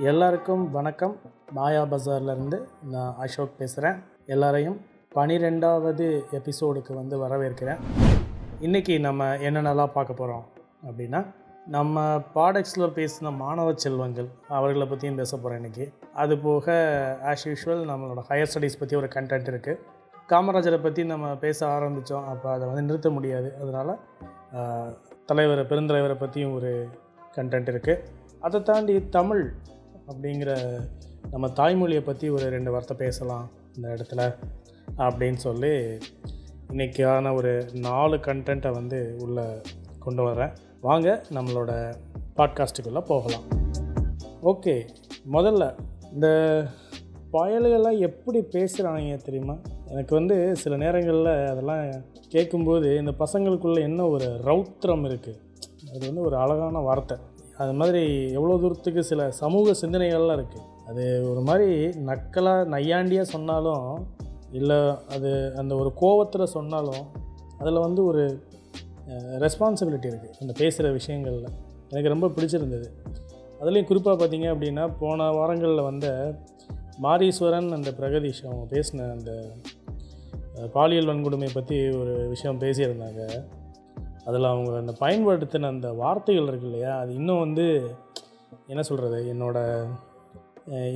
எல்லாருக்கும் வணக்கம். மாயா பஜார்லேருந்து நான் அசோக் பேசுகிறேன் எல்லாரையும் பனிரெண்டாவது எபிசோடுக்கு வந்து வரவேற்கிறேன். இன்றைக்கி நம்ம என்னென்னலாம் பார்க்க போகிறோம் அப்படின்னா நம்ம பாடெக்ஸில் பேசின மாணவ செல்வங்கள் அவர்களை பற்றியும் பேச போகிறேன் இன்றைக்கி அது போக ஆஸ் யூஷுவல் நம்மளோட ஹையர் ஸ்டடீஸ் பற்றி ஒரு கண்டென்ட் இருக்குது காமராஜரை பற்றி நம்ம பேச ஆரம்பித்தோம் அப்போ அதை வந்து நிறுத்த முடியாது. அதனால் தலைவரை பெருந்தலைவரை பற்றியும் ஒரு கண்டென்ட் இருக்குது அதை தாண்டி தமிழ் அப்படிங்கிற நம்ம தாய்மொழியை பற்றி ஒரு ரெண்டு வார்த்தை பேசலாம் இந்த இடத்துல அப்படின்னு சொல்லி இன்றைக்கான ஒரு நாலு கண்டென்ட்டை வந்து உள்ளே கொண்டு வரேன் வாங்க நம்மளோட பாட்காஸ்ட்டுக்குள்ளே போகலாம். ஓகே முதல்ல இந்த பயல்கள்லாம் எப்படி பேசுகிறாங்க தெரியுமா? எனக்கு வந்து சில நேரங்களில் அதெல்லாம் கேட்கும்போது இந்த பசங்களுக்குள்ளே என்ன ஒரு ரௌத்திரம் இருக்குது அது வந்து ஒரு அழகான வார்த்தை. அது மாதிரி எவ்வளோ தூரத்துக்கு சில சமூக சிந்தனைகள்லாம் இருக்குது அது ஒரு மாதிரி நக்கலாக நையாண்டியாக சொன்னாலும் இல்லை அது அந்த ஒரு கோவத்தில் சொன்னாலும் அதில் வந்து ஒரு ரெஸ்பான்சிபிலிட்டி இருக்குது அந்த பேசுகிற விஷயங்களில். எனக்கு ரொம்ப பிடிச்சிருந்தது. அதுலேயும் குறிப்பாக பார்த்தீங்க அப்படின்னா போன வாரங்களில் வந்த மாரீஸ்வரன் அந்த பிரகதீஷ் அவங்க பேசின அந்த பாலியல் வன்கொடுமை பற்றி ஒரு விஷயம் பேசியிருந்தாங்க. அதில் அவங்க அந்த பயன்படுத்தின அந்த வார்த்தைகள் இருக்கு இல்லையா அது இன்னும் வந்து என்ன சொல்கிறது என்னோட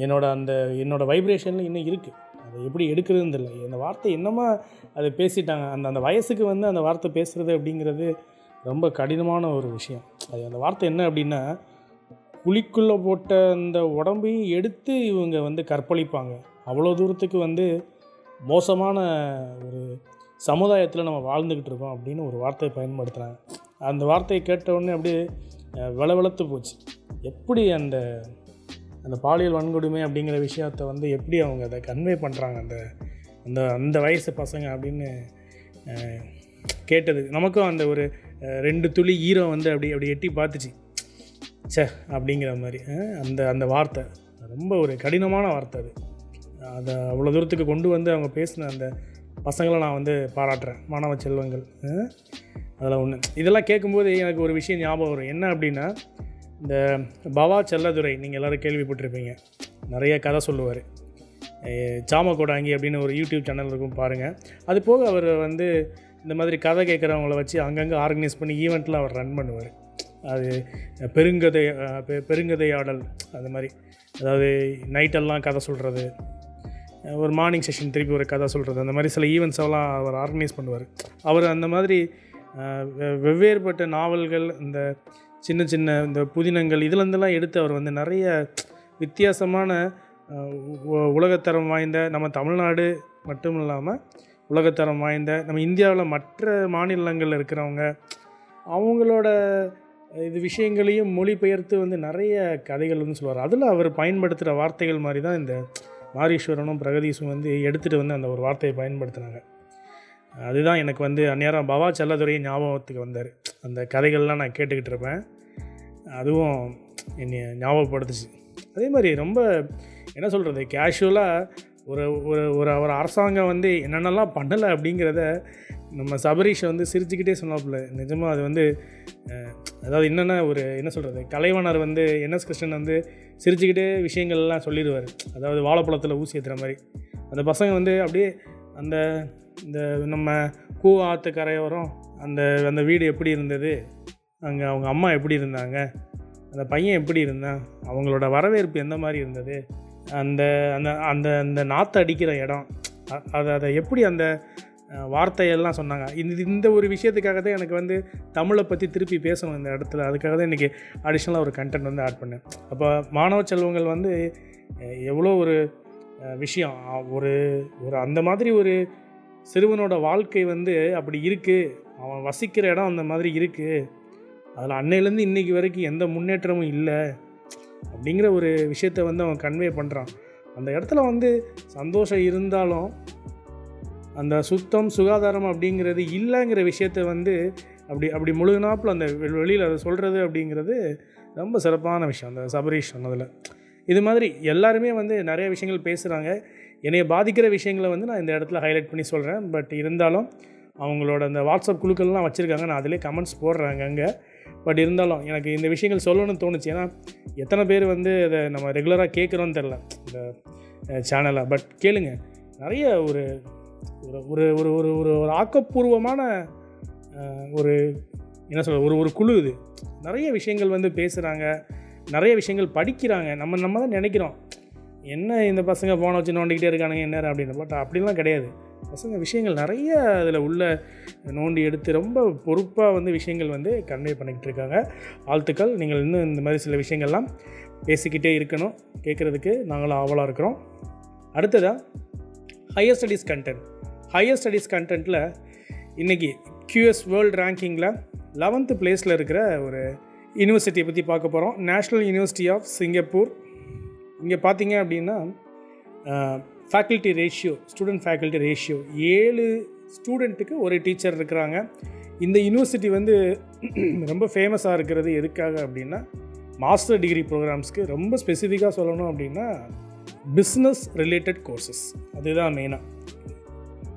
என்னோட அந்த என்னோடய வைப்ரேஷனில் இன்னும் இருக்குது அதை எப்படி எடுக்கிறதுன்னு தெரியல. அந்த வார்த்தை என்னமா அதை பேசிட்டாங்க அந்த அந்த வயசுக்கு வந்து அந்த வார்த்தை பேசுகிறது அப்படிங்கிறது ரொம்ப கடினமான ஒரு விஷயம். அது அந்த வார்த்தை என்ன அப்படின்னா குழிக்குள்ளே போட்ட அந்த உடம்பையும் எடுத்து இவங்க வந்து கற்பழிப்பாங்க. அவ்வளோ தூரத்துக்கு வந்து மோசமான ஒரு சமுதாயத்தில் நம்ம வாழ்ந்துக்கிட்டு இருக்கோம் அப்படின்னு ஒரு வார்த்தையை பயன்படுத்துகிறாங்க அந்த வார்த்தையை கேட்டவுடனே அப்படியே விளவெளத்து போச்சு. எப்படி அந்த அந்த பாலியல் வன்கொடுமை அப்படிங்கிற விஷயத்த வந்து எப்படி அவங்க அதை கன்வே பண்ணுறாங்க அந்த அந்த அந்த வயசு பசங்க அப்படின்னு கேட்டது. நமக்கும் அந்த ஒரு ரெண்டு துளி ஈரம் வந்து அப்படி அப்படி எட்டி பார்த்துச்சு. ச்சே அப்படிங்கிற மாதிரி அந்த அந்த வார்த்தை. ரொம்ப ஒரு கடினமான வார்த்தை அது. அதை அவ்வளோ தூரத்துக்கு கொண்டு வந்து அவங்க பேசின அந்த பசங்களை நான் வந்து பாராட்டுறேன். மாணவ செல்வங்கள். அதில் ஒன்று இதெல்லாம் கேட்கும்போது எனக்கு ஒரு விஷயம் ஞாபகம் வரும். என்ன அப்படின்னா இந்த பவா செல்லதுரை நீங்கள் எல்லோரும் கேள்விப்பட்டிருப்பீங்க. நிறைய கதை சொல்லுவார். சாமக்கோடாங்கி அப்படின்னு ஒரு யூடியூப் சேனல் இருக்கும் பாருங்கள் அது போக அவர் வந்து இந்த மாதிரி கதை கேட்குறவங்கள வச்சு அங்கங்கே ஆர்கனைஸ் பண்ணி ஈவெண்ட்லாம் அவர் ரன் பண்ணுவார். அது பெருங்கதை பெ- பெருங்கதையாடல் அது மாதிரி. அதாவது நைட்டெல்லாம் கதை சொல்கிறது ஒரு மார்னிங் செஷன் திருப்பி ஒரு கதை சொல்கிறது அந்த மாதிரி சில ஈவெண்ட்ஸ் எல்லாம் அவர் ஆர்கனைஸ் பண்ணுவார். அவர் அந்த மாதிரி வெ- வெவ்வேறுபட்ட நாவல்கள் இந்த சின்ன சின்ன இந்த புதினங்கள் இதுலேருந்துலாம் எடுத்து அவர் வந்து நிறைய வித்தியாசமான உலகத்தரம் வாய்ந்த நம்ம தமிழ்நாடு மட்டும் இல்லாமல் உலகத்தரம் வாய்ந்த நம்ம இந்தியாவில் மற்ற மாநிலங்களில் இருக்கிறவங்க அவங்களோட இது விஷயங்களையும் மொழிபெயர்த்து வந்து நிறைய கதைகள் வந்து சொல்லுவார் அதில் அவர் பயன்படுத்துகிற வார்த்தைகள் மாதிரி தான் இந்த மாரீஸ்வரனும் பிரகதீஷும் வந்து எடுத்துகிட்டு வந்து அந்த ஒரு வார்த்தையை பயன்படுத்தினாங்க. அதுதான் எனக்கு வந்து அந்நேரம் பவா செல்லதுரை ஞாபகத்துக்கு வந்தார். அந்த கதைகள்லாம் நான் கேட்டுக்கிட்டு இருப்பேன். அதுவும் என்னை ஞாபகப்படுத்துச்சு. அதே மாதிரி ரொம்ப என்ன சொல்கிறது கேஷுவலாக ஒரு ஒரு ஒரு ஒரு அரசாங்கம் வந்து என்னென்னலாம் பண்ணலை அப்படிங்கிறத நம்ம சபரீஷை வந்து சிரிச்சுக்கிட்டே சொன்னாப்புல. நிஜமாக அது வந்து அதாவது என்னென்ன ஒரு என்ன சொல்கிறது கலைவாணர் வந்து என்எஸ் கிருஷ்ணன் வந்து சிரிச்சுக்கிட்டே விஷயங்கள்லாம் சொல்லிடுவார். அதாவது வாழைப்பழத்தில் ஊசி ஏற்றுற மாதிரி. அந்த பசங்க வந்து அப்படியே அந்த இந்த நம்ம கூ ஆற்று கரையோரம் அந்த அந்த வீடு எப்படி இருந்தது? அங்கே அவங்க அம்மா எப்படி இருந்தாங்க? அந்த பையன் எப்படி இருந்தான்? அவங்களோட வரவேற்பு எந்த மாதிரி இருந்தது? அந்த அந்த அந்த அந்த நாற்று அடிக்கிற இடம் அதை அதை எப்படி அந்த வார்த்தையெல்லாம் சொன்னாங்க. இந்த இந்த ஒரு விஷயத்துக்காக தான் எனக்கு வந்து தமிழை பற்றி திருப்பி பேசணும் இந்த இடத்துல. அதுக்காக தான் இன்றைக்கி அடிஷ்னலாக ஒரு கண்டென்ட் வந்து ஆட் பண்ணேன். அப்போ மாணவ செல்வங்கள் வந்து எவ்வளோ ஒரு விஷயம். ஒரு ஒரு அந்த மாதிரி ஒரு சிறுவனோட வாழ்க்கை வந்து அப்படி இருக்குது அவன் வசிக்கிற இடம் அந்த மாதிரி இருக்குது அதில் அன்னையிலேருந்து இன்றைக்கி வரைக்கும் எந்த முன்னேற்றமும் இல்லை அப்படிங்கிற ஒரு விஷயத்த வந்து அவன் கன்வே பண்ணுறான் அந்த இடத்துல வந்து சந்தோஷம் இருந்தாலும் அந்த சுத்தம் சுகாதாரம் அப்படிங்கிறது இல்லைங்கிற விஷயத்த வந்து அப்படி அப்படி முழுகினாப்புல அந்த வெளியில் அதை சொல்கிறது அப்படிங்கிறது ரொம்ப சிறப்பான விஷயம். அந்த சபரீஷ் சொன்னதில். இது மாதிரி எல்லாருமே வந்து நிறைய விஷயங்கள் பேசுகிறாங்க என்னையை பாதிக்கிற விஷயங்களை வந்து நான் இந்த இடத்துல ஹைலைட் பண்ணி சொல்கிறேன் பட் இருந்தாலும் அவங்களோட அந்த வாட்ஸ்அப் குழுக்கள்லாம் வச்சுருக்காங்க. நான் அதிலே கமெண்ட்ஸ் போடுறாங்க அங்கே. பட் இருந்தாலும் எனக்கு இந்த விஷயங்கள் சொல்லணும்னு தோணுச்சு. ஏன்னா எத்தனை பேர் வந்து அதை நம்ம ரெகுலராக கேட்குறோன்னு தெரில இந்த சேனலை பட் கேளுங்க. நிறைய ஒரு ஒரு ஒரு ஒரு ஒரு ஒரு ஒரு ஆக்கப்பூர்வமான ஒரு என்ன சொல்ற ஒரு ஒரு குழு இது. நிறைய விஷயங்கள் வந்து பேசுகிறாங்க நிறைய விஷயங்கள் படிக்கிறாங்க. நம்ம நம்ம தான் நினைக்கிறோம். என்ன இந்த பசங்க ஃபோனை வச்சு நோண்டிக்கிட்டே இருக்கானுங்க என்ன அப்படின்னு. பட் அப்படிலாம் கிடையாது. பசங்க விஷயங்கள் நிறைய அதில் உள்ள நோண்டி எடுத்து ரொம்ப பொறுப்பாக வந்து விஷயங்கள் வந்து கன்வே பண்ணிக்கிட்டு இருக்காங்க. வாழ்த்துக்கள். நீங்கள் இன்னும் இந்த மாதிரி சில விஷயங்கள்லாம் பேசிக்கிட்டே இருக்கணும். கேட்குறதுக்கு நாங்களும் ஆவலாக இருக்கிறோம். அடுத்ததாக higher studies content higher studies கண்டென்ட்டில் இன்றைக்கி கியூஎஸ் வேர்ல்டு ரேங்கிங்கில் லெவன்த்து பிளேஸில் இருக்கிற ஒரு யூனிவர்சிட்டியை பற்றி பார்க்க போகிறோம் நேஷ்னல் யூனிவர்சிட்டி ஆஃப் சிங்கப்பூர் இங்கே பார்த்தீங்க அப்படின்னா faculty ratio student faculty ratio ஏழு ஸ்டூடெண்ட்டுக்கு ஒரு டீச்சர் இருக்கிறாங்க. இந்த யூனிவர்சிட்டி வந்து ரொம்ப ஃபேமஸாக இருக்கிறது எதுக்காக அப்படின்னா மாஸ்டர் டிகிரி ப்ரோக்ராம்ஸ்க்கு ரொம்ப ஸ்பெசிஃபிக்காக சொல்லணும் அப்படின்னா பிஸ்னஸ் ரிலேட்டட் கோர்சஸ் அதுதான் மெயினாக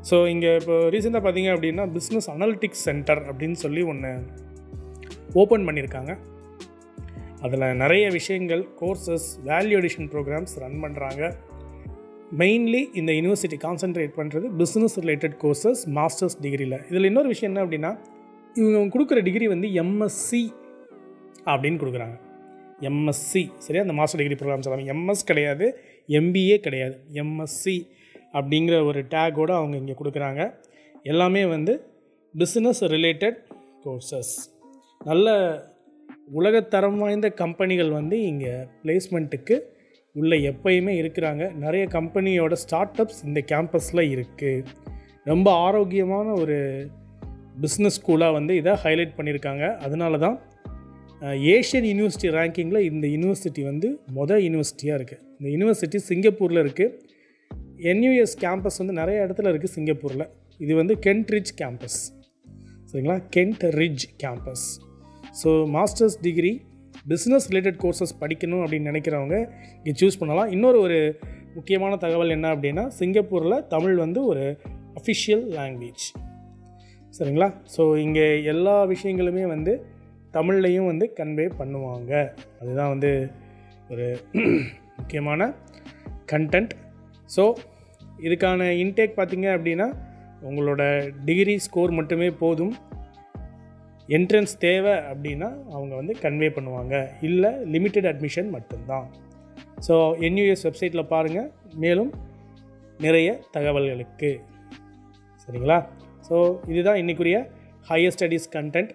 ஸோ இங்கே இப்போ ரீசெண்டாக பார்த்தீங்க அப்படின்னா பிஸ்னஸ் அனாலிட்டிக்ஸ் சென்டர் அப்படின்னு சொல்லி ஒன்று ஓப்பன் பண்ணியிருக்காங்க அதில் நிறைய விஷயங்கள் courses value addition programmes run பண்ணுறாங்க மெயின்லி இந்த யூனிவர்சிட்டி கான்சென்ட்ரேட் பண்ணுறது பிஸ்னஸ் ரிலேட்டட் கோர்சஸ் மாஸ்டர்ஸ் டிகிரியில் இதில் இன்னொரு விஷயம் என்ன அப்படின்னா இவங்க கொடுக்குற டிகிரி வந்து எம்எஸ்சி அப்படின்னு கொடுக்குறாங்க. எம்எஸ்சி சரியா? அந்த மாஸ்டர் டிகிரி ப்ரோக்ராம்ஸ் எல்லாமே. எம்எஸ் கிடையாது. எம்பிஏ கிடையாது. எம்எஸ்சி அப்படிங்கிற ஒரு டேக்கோடு அவங்க இங்கே கொடுக்குறாங்க. எல்லாமே வந்து பிஸ்னஸ் ரிலேட்டட் கோர்சஸ் நல்ல உலகத்தரம் வாய்ந்த கம்பெனிகள் வந்து இங்கே பிளேஸ்மெண்ட்டுக்கு உள்ள எப்பயுமே இருக்கிறாங்க. நிறைய கம்பெனியோட ஸ்டார்ட் அப்ஸ் இந்த கேம்பஸில் இருக்குது ரொம்ப ஆரோக்கியமான ஒரு பிஸ்னஸ் ஸ்கூலாக வந்து இதை ஹைலைட் பண்ணியிருக்காங்க. அதனால தான் ஏஷியன் யூனிவர்சிட்டி ரேங்கிங்கில் இந்த யூனிவர்சிட்டி வந்து மொதல் யூனிவர்சிட்டியாக இருக்குது இந்த யூனிவர்சிட்டி சிங்கப்பூரில் இருக்குது என்யூஎஸ் கேம்பஸ் வந்து நிறைய இடத்துல இருக்குது சிங்கப்பூரில். இது வந்து கென்ட் ரிட்ஜ் கேம்பஸ் சரிங்களா? Kent Ridge campus so masters degree business related courses படிக்கணும் அப்படின்னு நினைக்கிறவங்க இங்கே சூஸ் பண்ணலாம். இன்னொரு ஒரு முக்கியமான தகவல் என்ன அப்படின்னா சிங்கப்பூரில் தமிழ் வந்து ஒரு அஃபிஷியல் லாங்குவேஜ் சரிங்களா? ஸோ இங்கே எல்லா விஷயங்களுமே வந்து தமிழ்லையும் வந்து கன்வே பண்ணுவாங்க. அதுதான் வந்து ஒரு முக்கியமான கண்டென்ட் ஸோ இதுக்கான இன்டேக் பார்த்திங்க அப்படின்னா உங்களோட டிகிரி ஸ்கோர் மட்டுமே போதும். என்ட்ரன்ஸ் தேவை அப்படின்னா அவங்க வந்து கன்வே பண்ணுவாங்க. இல்லை லிமிட்டெட் அட்மிஷன் மட்டும்தான். ஸோ என்யூஎஸ் வெப்சைட்டில் பாருங்கள் மேலும் நிறைய தகவல்களுக்கு. சரிங்களா? ஸோ இதுதான் இன்றைக்குரிய ஹையர் ஸ்டடீஸ் கண்டென்ட்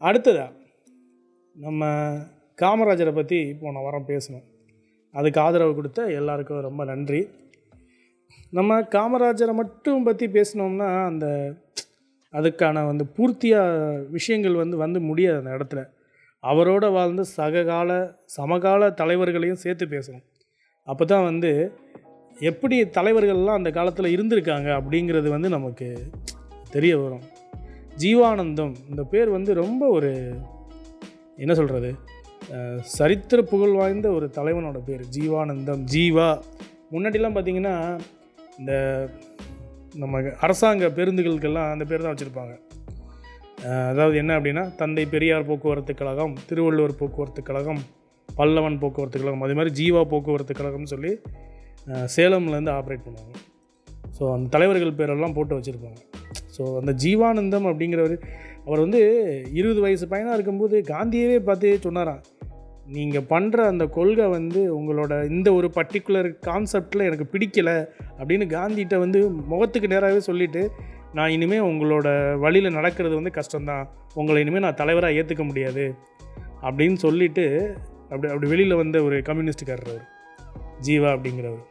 அடுத்ததாக நம்ம காமராஜரை பற்றி போன வாரம் பேசணும் அதுக்கு ஆதரவு கொடுத்த எல்லாருக்கும் ரொம்ப நன்றி. நம்ம காமராஜரை மட்டும் பற்றி பேசினோம்னா அந்த அதுக்கான வந்து பூர்த்தியாக விஷயங்கள் வந்து வந்து முடியாது அந்த இடத்துல. அவரோட வாழ்ந்த சககால சமகால தலைவர்களையும் சேர்த்து பேசணும். அப்போ தான் வந்து எப்படி தலைவர்கள்லாம் அந்த காலத்தில் இருந்திருக்காங்க அப்படிங்கிறது வந்து நமக்கு தெரிய வரும். ஜீவானந்தம் இந்த பேர் வந்து ரொம்ப ஒரு என்ன சொல்கிறது சரித்திர புகழ் வாய்ந்த ஒரு தலைவனோட பேர் ஜீவானந்தம் ஜீவா. முன்னாடிலாம் பார்த்தீங்கன்னா இந்த நம்ம அரசாங்க பேருந்துகளுக்கெல்லாம் அந்த பேர் தான் வச்சுருப்பாங்க. அதாவது என்ன அப்படின்னா தந்தை பெரியார் போக்குவரத்து கழகம் திருவள்ளுவர் போக்குவரத்து கழகம் பல்லவன் போக்குவரத்து கழகம் அதே மாதிரி ஜீவா போக்குவரத்து கழகம்னு சொல்லி சேலம்லேருந்து ஆப்ரேட் பண்ணுவாங்க. ஸோ அந்த தலைவர்கள் பேரெல்லாம் போட்டு வச்சுருப்பாங்க. ஸோ அந்த ஜீவானந்தம் அப்படிங்கிறவர் அவர் வந்து இருபது வயசு பையனாக இருக்கும்போது காந்தியவே பார்த்து சொன்னாராம் நீங்கள் பண்ணுற அந்த கொள்கை வந்து உங்களோட இந்த ஒரு பர்டிகுலர் கான்செப்டில் எனக்கு பிடிக்கலை அப்படின்னு காந்திகிட்ட வந்து முகத்துக்கு நேராகவே சொல்லிவிட்டு நான் இனிமேல் உங்களோட வழியில் நடக்கிறது வந்து கஷ்டம்தான். உங்களை இனிமேல் நான் தலைவராக ஏற்றுக்க முடியாது அப்படின்னு சொல்லிவிட்டு அப்படி அப்படி வெளியில் வந்த ஒரு கம்யூனிஸ்டுக்காரர் அவர் ஜீவா அப்படிங்கிறவர்.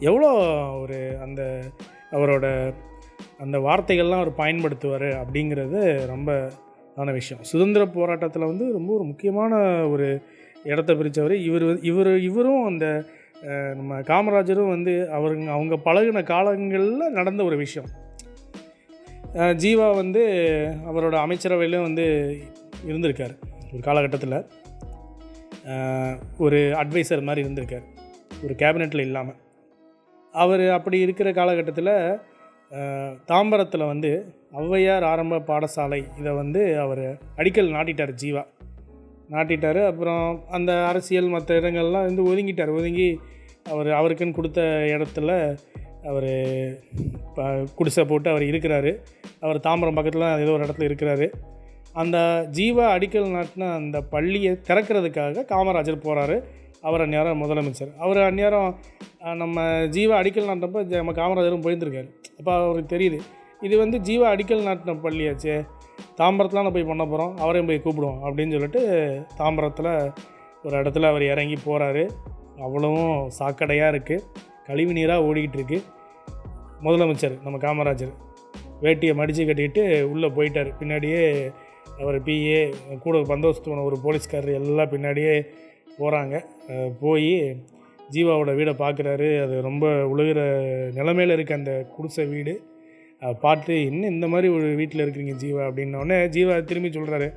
எவ்வளோ ஒரு அந்த அவரோட அந்த வார்த்தைகள்லாம் அவர் பயன்படுத்துவார் அப்படிங்கிறது ரொம்ப ஆன விஷயம். சுதந்திர போராட்டத்தில் வந்து ரொம்ப ஒரு முக்கியமான ஒரு இடத்த பிரித்தவர் இவர் இவர் இவரும் அந்த நம்ம காமராஜரும் வந்து அவருங்க அவங்க பழகின காலங்களில் நடந்த ஒரு விஷயம். ஜீவா வந்து அவரோட அமைச்சரவையிலும் வந்து இருந்திருக்கார். ஒரு காலகட்டத்தில் ஒரு அட்வைசர் மாதிரி இருந்திருக்கார். ஒரு கேபினெட்டில் இல்லாமல் அவர் அப்படி இருக்கிற காலகட்டத்தில் தாம்பரத்தில் வந்து ஔவையார் ஆரம்ப பாடசாலை இதை வந்து அவர் அடிக்கல் நாட்டிட்டார் ஜீவா. நாட்டிட்டார் அப்புறம் அந்த அரசியல் மற்ற இடங்கள்லாம் வந்து ஒதுங்கிட்டார். ஒதுங்கி அவர் அவருக்குன்னு கொடுத்த இடத்துல அவர் குடிசை போட்டு அவர் இருக்கிறாரு. அவர் தாம்பரம் பக்கத்தில் ஏதோ ஒரு இடத்துல இருக்கிறாரு. அந்த ஜீவா அடிக்கல் நாட்டின அந்த பள்ளியை திறக்கிறதுக்காக காமராஜர் போகிறாரு அவர் அந்நேரம் முதலமைச்சர். அவர் அந்நேரம் நம்ம ஜீவா அடிக்கல் நாட்டினப்போ நம்ம காமராஜரும் போயிருந்துருக்காரு. அப்போ அவருக்கு தெரியுது. இது வந்து ஜீவா அடிக்கல் நாட்டின பள்ளியாச்சே. தாம்பரத்தில் நான் போய் பண்ண போகிறோம் அவரையும் போய் கூப்பிடுவோம் அப்படின்னு சொல்லிட்டு தாம்பரத்தில் ஒரு இடத்துல அவர் இறங்கி போகிறாரு அவ்வளவும் சாக்கடையாக இருக்குது கழிவு நீராக ஓடிக்கிட்டு இருக்குது முதலமைச்சர் நம்ம காமராஜர் வேட்டியை மடித்து கட்டிக்கிட்டு உள்ளே போயிட்டார். பின்னாடியே அவர் பிஏ கூட பந்தோஸ்து போன ஒரு போலீஸ்காரர் எல்லாம் பின்னாடியே போகிறாங்க போய் ஜீவாவோட வீடை பார்க்குறாரு அது ரொம்ப உழுகிற நிலமையில இருக்க அந்த குடிசை வீடு. பார்த்து என்ன இந்த மாதிரி ஒரு வீட்டில் இருக்கிறீங்க ஜீவா? அப்படின்னோடனே ஜீவா திரும்பி சொல்கிறாரு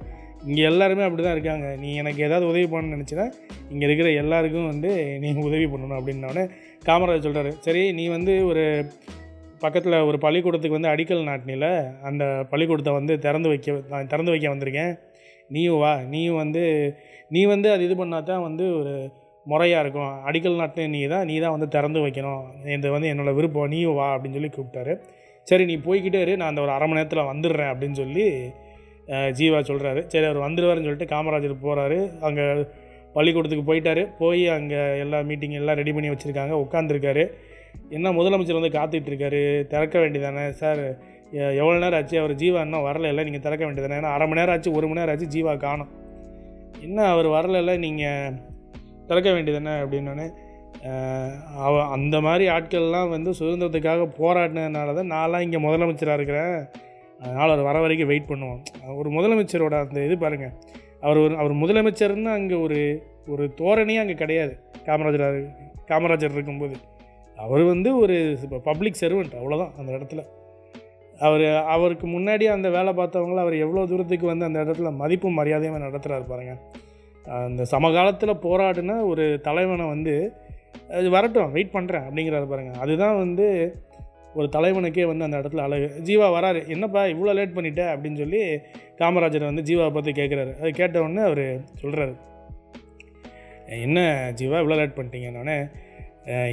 இங்கே எல்லாருமே அப்படி தான் இருக்காங்க. நீ எனக்கு ஏதாவது உதவி பண்ணணும்னு நினச்சினா இங்கே இருக்கிற எல்லாருக்கும் வந்து நீ உதவி பண்ணணும். அப்படின்னோடனே காமராஜர் சொல்கிறாரு சரி நீ வந்து ஒரு பக்கத்தில் ஒரு பள்ளிக்கூடத்துக்கு வந்து அடிக்கல் நாட்டினில அந்த பள்ளிக்கூடத்தை வந்து திறந்து வைக்க நான் திறந்து வைக்க வந்திருக்கேன். நீயும் வா. நீயும் வந்து நீ வந்து அது இது பண்ணால் தான் வந்து ஒரு முறையாக இருக்கும். அடிக்கல் நாட்டு நீ தான் நீ தான் வந்து திறந்து வைக்கணும். இது வந்து என்னோட விருப்பம். நீ வா அப்படின்னு சொல்லி கூப்பிட்டாரு. சரி நீ போய்கிட்டே இரு. நான் அந்த ஒரு அரை மணி நேரத்தில் வந்துடுறேன் அப்படின்னு சொல்லி ஜீவா சொல்கிறாரு சரி அவர் வந்துடுவார்னு சொல்லிட்டு காமராஜர் போகிறாரு அங்கே பள்ளிக்கூடத்துக்கு போயிட்டாரு. போய் அங்கே எல்லா மீட்டிங் எல்லாம் ரெடி பண்ணி வச்சுருக்காங்க. உட்காந்துருக்காரு என்ன முதலமைச்சர் வந்து காத்துட்ருக்காரு திறக்க வேண்டியதானே? சார் எவ்வளோ நேரம் ஆச்சு? அவர் ஜீவா இன்னும் வரல. இல்லை நீங்கள் திறக்க வேண்டியதானே? ஏன்னா அரை மணி நேரம் ஆச்சு ஒரு மணி நேரம் ஆச்சு ஜீவா காணும். என்ன அவர் வரலல்ல நீங்கள் திறக்க வேண்டியதானே அப்படின்னோடனே அவ அந்த மாதிரி ஆட்கள்லாம் வந்து சுதந்திரத்துக்காக போராடினதுனால தான் நான்லாம் இங்கே முதலமைச்சராக இருக்கிறேன். அதனால் அவர் வர வரைக்கும் வெயிட் பண்ணுவோம். ஒரு முதலமைச்சரோட அந்த இது பாருங்கள் அவர் ஒரு அவர் முதலமைச்சர்னு அங்கே ஒரு ஒரு தோரணையே அங்கே கிடையாது. காமராஜர் காமராஜர் இருக்கும்போது. அவர் வந்து ஒரு பப்ளிக் சர்வெண்ட் அவ்வளோதான் அந்த இடத்துல. அவர் அவருக்கு முன்னாடி அந்த வேலை பார்த்தவங்கள அவர் எவ்வளோ தூரத்துக்கு வந்து அந்த இடத்துல மதிப்பும் மரியாதையும் நடத்துகிறாரு பாருங்க. அந்த சமகாலத்தில் போராடின ஒரு தலைவனை வந்து அது வரட்டும் வெயிட் பண்ணுறேன் அப்படிங்கிறாரு பாருங்கள் அதுதான் வந்து ஒரு தலைவனுக்கே வந்து அந்த இடத்துல அழகு. ஜீவா வராரு. என்னப்பா இவ்வளோ லேட் பண்ணிட்ட? அப்படின்னு சொல்லி காமராஜரை வந்து ஜீவாவை பார்த்து கேட்குறாரு அது கேட்டவுடனே அவர் சொல்கிறாரு என்ன ஜீவா இவ்வளோ லேட் பண்ணிட்டீங்கன்னொடனே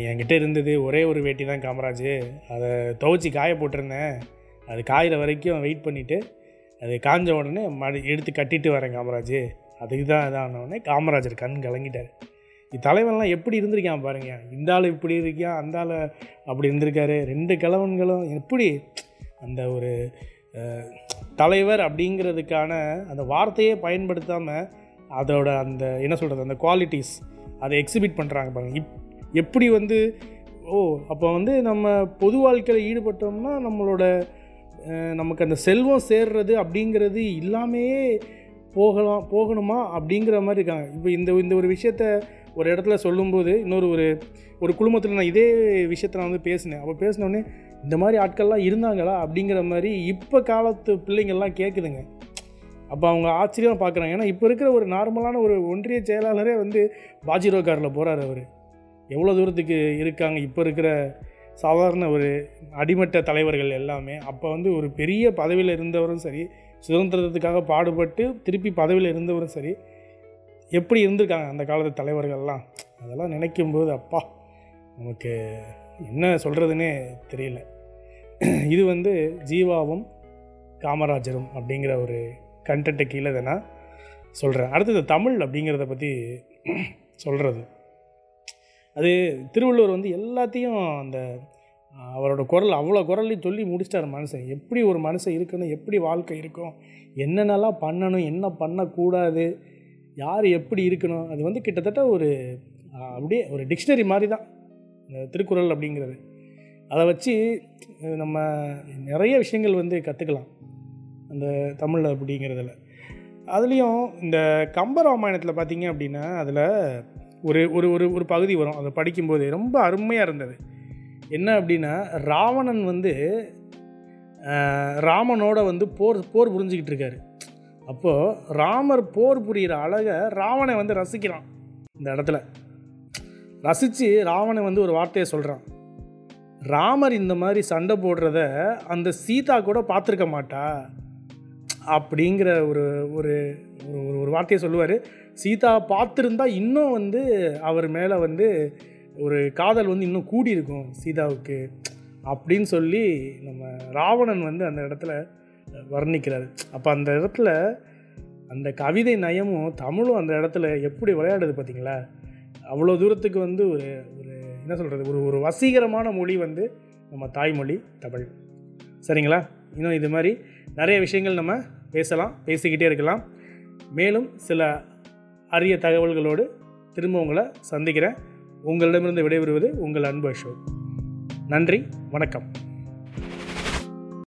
என்கிட்ட இருந்தது ஒரே ஒரு வேட்டி தான் காமராஜ். அதை துவைச்சி காய போட்டிருந்தேன். அது காயிற வரைக்கும் வெயிட் பண்ணிவிட்டு அது காஞ்ச உடனே மடி எடுத்து கட்டிட்டு வரேன் காமராஜ். அதுக்கு தான் இதான உடனே காமராஜர் கண் கலங்கிட்டார். தலைவன்லாம் எப்படி இருந்திருக்கான் பாருங்க. இந்த ஆள் இப்படி இருக்கான் அந்த ஆள் அப்படி இருந்திருக்காரு. ரெண்டு கிழவன்களும் எப்படி அந்த ஒரு தலைவர் அப்படிங்கிறதுக்கான அந்த வார்த்தையே பயன்படுத்தாமல் அதோட அந்த என்ன சொல்கிறது அந்த குவாலிட்டிஸ் அதை எக்ஸிபிட் பண்ணுறாங்க பாருங்க. இப் எப்படி வந்து ஓ அப்போ வந்து நம்ம பொது வாழ்க்கையில் ஈடுபட்டோம்னா நம்மளோட நமக்கு அந்த செல்வம் சேர்றது அப்படிங்கிறது இல்லாமையே போகலாம் போகணுமா அப்படிங்கிற மாதிரி இருக்காங்க. இப்போ இந்த இந்த ஒரு விஷயத்த ஒரு இடத்துல சொல்லும்போது இன்னொரு ஒரு ஒரு குழுமத்தில் நான் இதே விஷயத்த நான் வந்து பேசினேன். அப்போ பேசினோடனே இந்த மாதிரி ஆட்கள்லாம் இருந்தாங்களா அப்படிங்கிற மாதிரி இப்போ காலத்து பிள்ளைங்கள்லாம் கேட்குதுங்க அப்போ அவங்க ஆச்சரியமாக பார்க்குறாங்க ஏன்னா இப்போ இருக்கிற ஒரு நார்மலான ஒரு ஒன்றிய செயலாளரே வந்து பாஜிரோ காரில் போகிறார் அவர். எவ்வளோ தூரத்துக்கு இருக்காங்க இப்போ இருக்கிற சாதாரண ஒரு அடிமட்ட தலைவர்கள் எல்லாமே அப்போ வந்து ஒரு பெரிய பதவியில் இருந்தவரும் சரி சுதந்திரத்துக்காக பாடுபட்டு திருப்பி பதவியில் இருந்தவரும் சரி எப்படி இருந்திருக்காங்க அந்த காலத்து தலைவர்கள்லாம்? அதெல்லாம் நினைக்கும்போது அப்பா நமக்கு என்ன சொல்கிறதுனே தெரியல. இது வந்து ஜீவாவும் காமராஜரும் அப்படிங்கிற ஒரு கண்டென்ட்டை கீழே இதை நான் சொல்கிறேன் அடுத்தது தமிழ் அப்படிங்கிறத பற்றி சொல்கிறது அது திருவள்ளுவர் வந்து எல்லாத்தையும் அந்த அவரோட குரல் அவ்வளோ குரல்லையும் சொல்லி முடிச்சிட்டார் மனுஷன். எப்படி ஒரு மனுஷன் இருக்கணும் எப்படி வாழ்க்கை இருக்கும் என்னென்னலாம் பண்ணணும் என்ன பண்ணக்கூடாது யார் எப்படி இருக்கணும் அது வந்து கிட்டத்தட்ட ஒரு அப்படியே ஒரு டிக்ஷனரி மாதிரி தான் இந்த திருக்குறள் அப்படிங்கிறது. அதை வச்சு நம்ம நிறைய விஷயங்கள் வந்து கற்றுக்கலாம் அந்த தமிழ் அப்படிங்கிறதுல. அதுலேயும் இந்த கம்பராமாயணத்தில் பார்த்தீங்க அப்படின்னா அதில் ஒரு ஒரு ஒரு ஒரு பகுதி வரும். அதை படிக்கும்போது ரொம்ப அருமையாக இருந்தது. என்ன அப்படின்னா ராவணன் வந்து ராமனோட வந்து போர் போர் புரிஞ்சுக்கிட்டு இருக்காரு. அப்போது ராமர் போர் புரிகிற அழகை ராவனை வந்து ரசிக்கிறான் இந்த இடத்துல. ரசித்து ராவணன் வந்து ஒரு வார்த்தையை சொல்கிறான் ராமர் இந்த மாதிரி சண்டை போடுறத அந்த சீதா கூட பார்த்துருக்க மாட்டா. அப்படிங்கிற ஒரு ஒரு ஒரு ஒரு வார்த்தையை சொல்லுவார். சீதா பார்த்துருந்தா இன்னும் வந்து அவர் மேலே வந்து ஒரு காதல் வந்து இன்னும் கூடியிருக்கும் சீதாவுக்கு அப்படின்னு சொல்லி நம்ம ராவணன் வந்து அந்த இடத்துல வர்ணிக்கிறார். அப்போ அந்த இடத்துல அந்த கவிதை நயமும் தமிழும் அந்த இடத்துல எப்படி விளையாடுது பார்த்தீங்களா அவ்வளோ தூரத்துக்கு வந்து ஒரு ஒரு என்ன சொல்கிறது ஒரு ஒரு வசீகரமான மொழி வந்து நம்ம தாய்மொழி தமிழ். சரிங்களா? இன்னும் இது மாதிரி நிறைய விஷயங்கள் நம்ம பேசலாம் பேசிக்கிட்டே இருக்கலாம். மேலும் சில அரிய தகவல்களோடு திரும்ப உங்களை சந்திக்கிறேன். உங்களிடமிருந்து விடைபெறுவது உங்கள் அன்பு அசோக். நன்றி வணக்கம்.